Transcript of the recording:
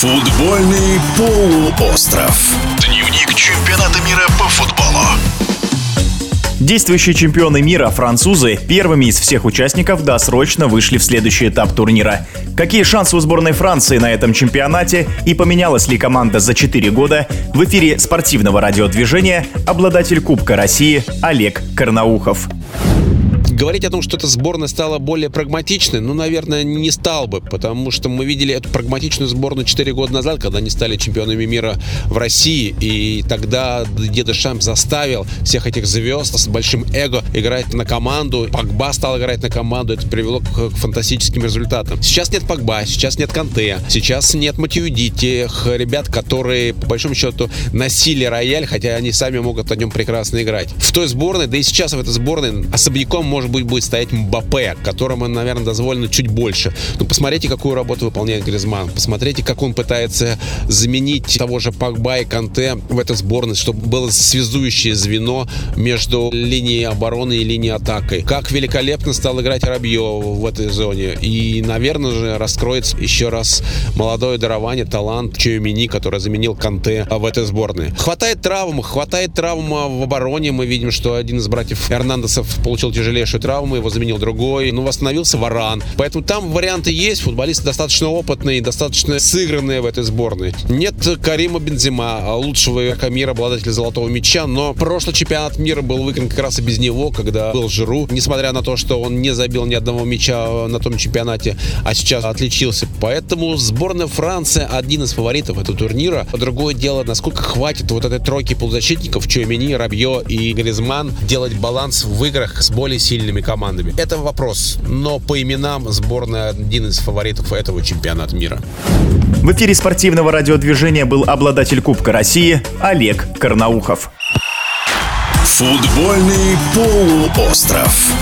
Футбольный полуостров. Дневник чемпионата мира по футболу. Действующие чемпионы мира, французы, первыми из всех участников досрочно вышли в следующий этап турнира. Какие шансы у сборной Франции на этом чемпионате и поменялась ли команда за 4 года, в эфире спортивного радиодвижения обладатель Кубка России Олег Карнаухов. Говорить о том, что эта сборная стала более прагматичной, ну, наверное, не стал бы, потому что мы видели эту прагматичную сборную 4 года назад, когда они стали чемпионами мира в России, и тогда Деда Шамп заставил всех этих звезд с большим эго играть на команду. Погба стал играть на команду, это привело к, фантастическим результатам. Сейчас нет Погба, сейчас нет Канте, сейчас нет Матюди, тех ребят, которые, по большому счету, носили рояль, хотя они сами могут на нем прекрасно играть. В той сборной, да и сейчас в этой сборной особняком может может быть, будет стоять Мбаппе, которому, наверное, дозволено чуть больше. Но посмотрите, какую работу выполняет Гризман. Посмотрите, как он пытается заменить того же Погба и Канте в этой сборной, чтобы было связующее звено между линией обороны и линией атакой. Как великолепно стал играть Рабье в этой зоне. И, наверное же, раскроется еще раз молодое дарование, талант Чуемини, который заменил Канте в этой сборной. Хватает травм, хватает травм в обороне. Мы видим, что один из братьев Эрнандесов получил тяжелейшую небольшой травмы, его заменил другой, ну, восстановился Варан. Поэтому там варианты есть, футболисты достаточно опытные, достаточно сыгранные в этой сборной. Нет Карима Бензима, лучшего игрока мира, обладателя золотого мяча, но прошлый чемпионат мира был выигран как раз и без него, когда был Жиру, несмотря на то, что он не забил ни одного мяча на том чемпионате, а сейчас отличился. Поэтому сборная Франции один из фаворитов этого турнира. Другое дело, насколько хватит вот этой тройки полузащитников Чуэмини, Рабье и Гризман делать баланс в играх с более сильными сильными командами. Это вопрос, но по именам сборная один из фаворитов этого чемпионата мира. В эфире спортивного радиодвижения был обладатель Кубка России Олег Карнаухов. Футбольный полуостров.